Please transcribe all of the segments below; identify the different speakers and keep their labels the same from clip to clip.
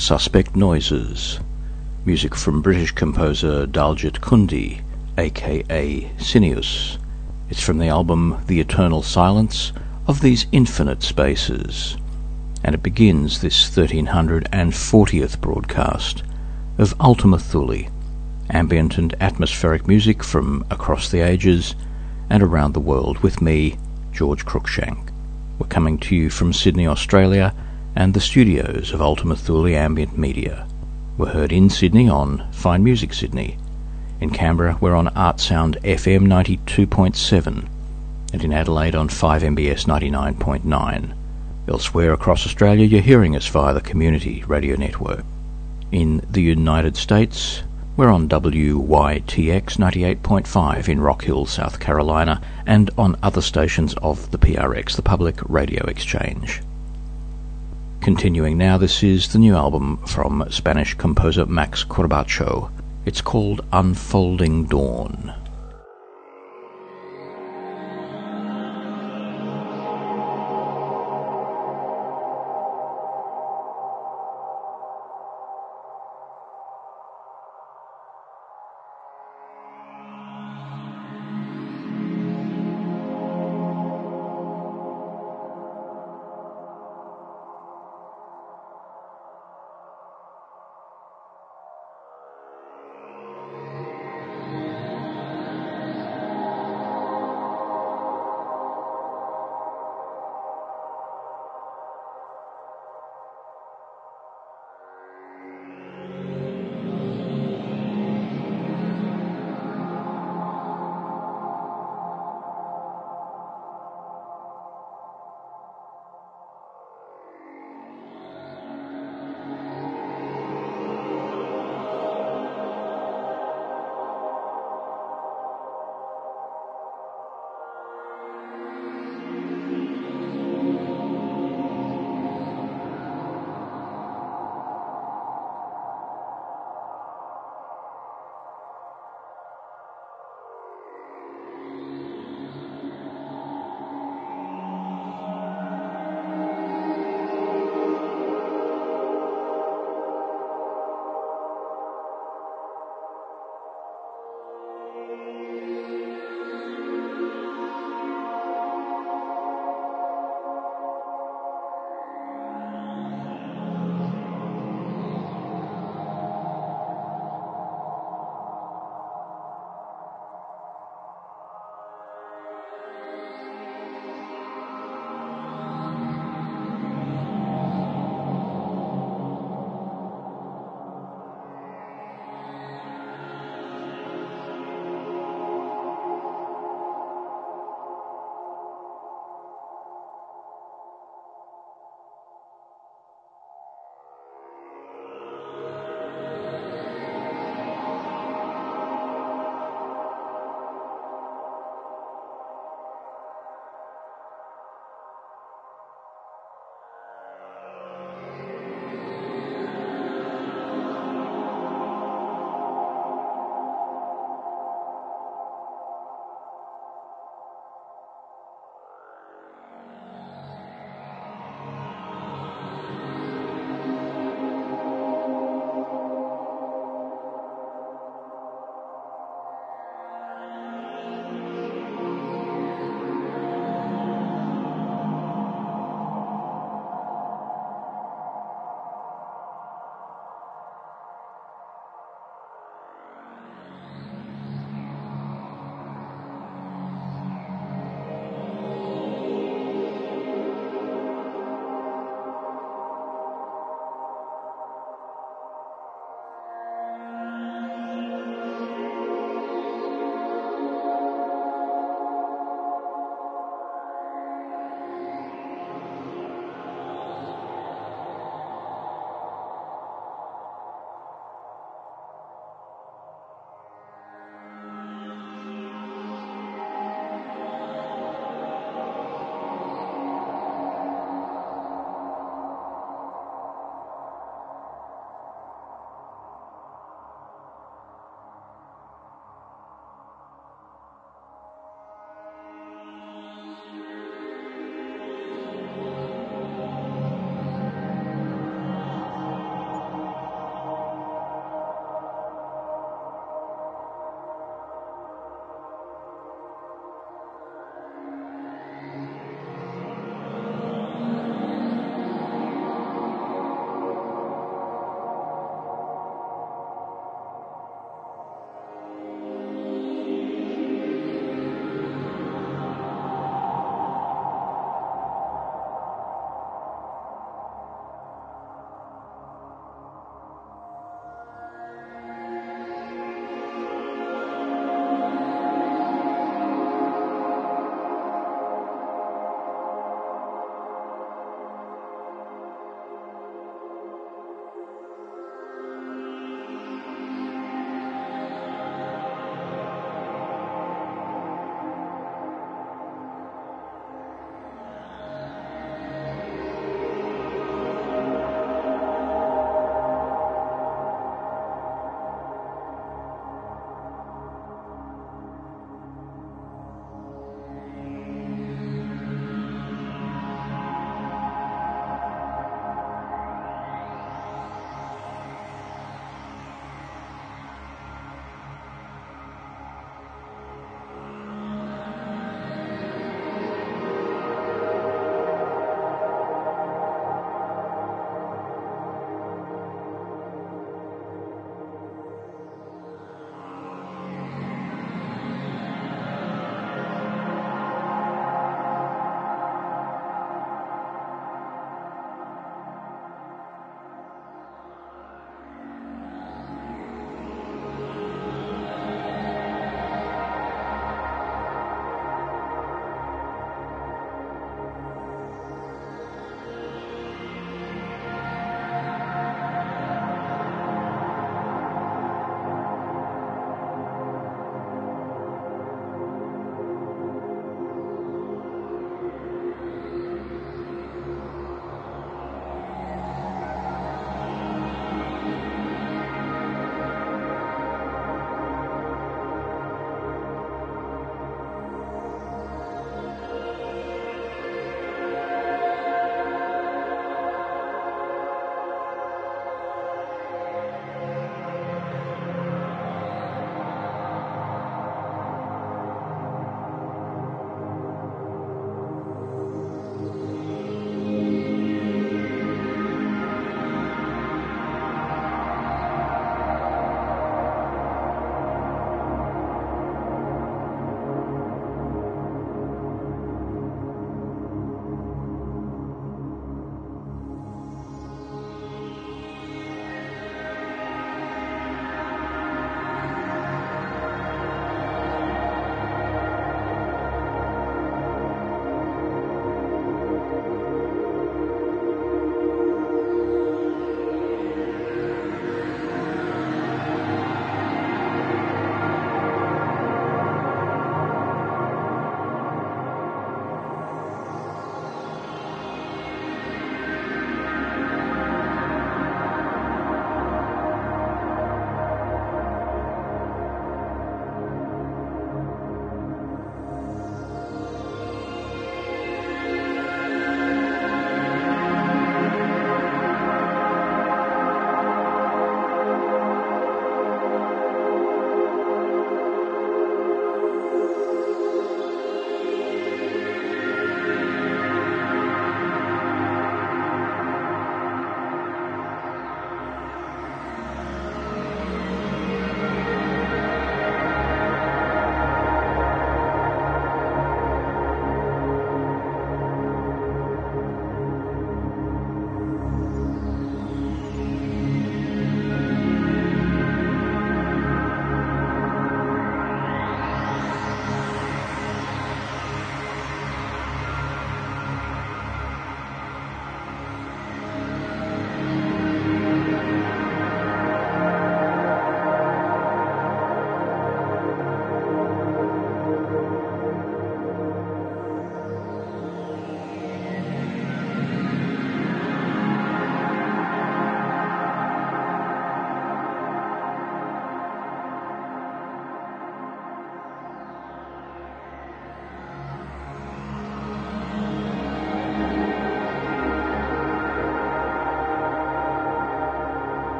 Speaker 1: Suspect Noises. Music from British composer Daljit Kundi, aka Cineus. It's from the album The Eternal Silence of These Infinite Spaces. And it begins this 1340th broadcast of Ultima Thule, ambient and atmospheric music from across the ages and around the world with me, George Cruikshank. We're coming to you from Sydney, Australia, and the studios of Ultima Thule Ambient Media. We're heard in Sydney on Fine Music Sydney. In Canberra, we're on Artsound FM 92.7, and in Adelaide on 5MBS 99.9. Elsewhere across Australia, you're hearing us via the Community Radio Network. In the United States, we're on WYTX 98.5 in Rock Hill, South Carolina, and on other stations of the PRX, the Public Radio Exchange. Continuing now, this is the new album from Spanish composer Max Corbacho. It's called Unfolding Dawn.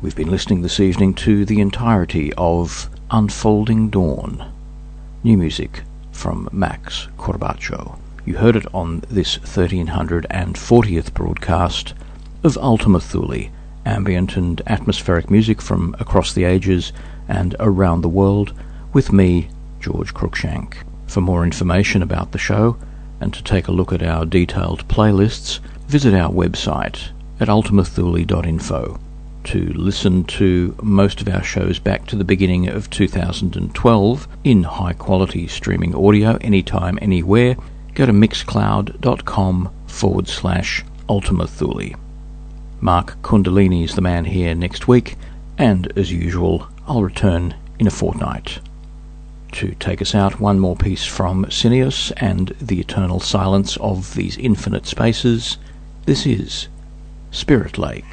Speaker 1: We've been listening this evening to the entirety of Unfolding Dawn, new music from Max Corbacho. You heard it on this 1340th broadcast of Ultima Thule, ambient and atmospheric music from across the ages and around the world, with me, George Cruikshank. For more information about the show and to take a look at our detailed playlists, visit our website at ultimathule.info to listen to most of our shows back to the beginning of 2012 in high quality streaming audio anytime, anywhere, go to mixcloud.com forward slash Ultima Thule. Mark Kundalini is the man here next week, and as usual, I'll return in a fortnight. To take us out, one more piece from Cineus and the eternal silence of these infinite spaces. This is Spirit Lake.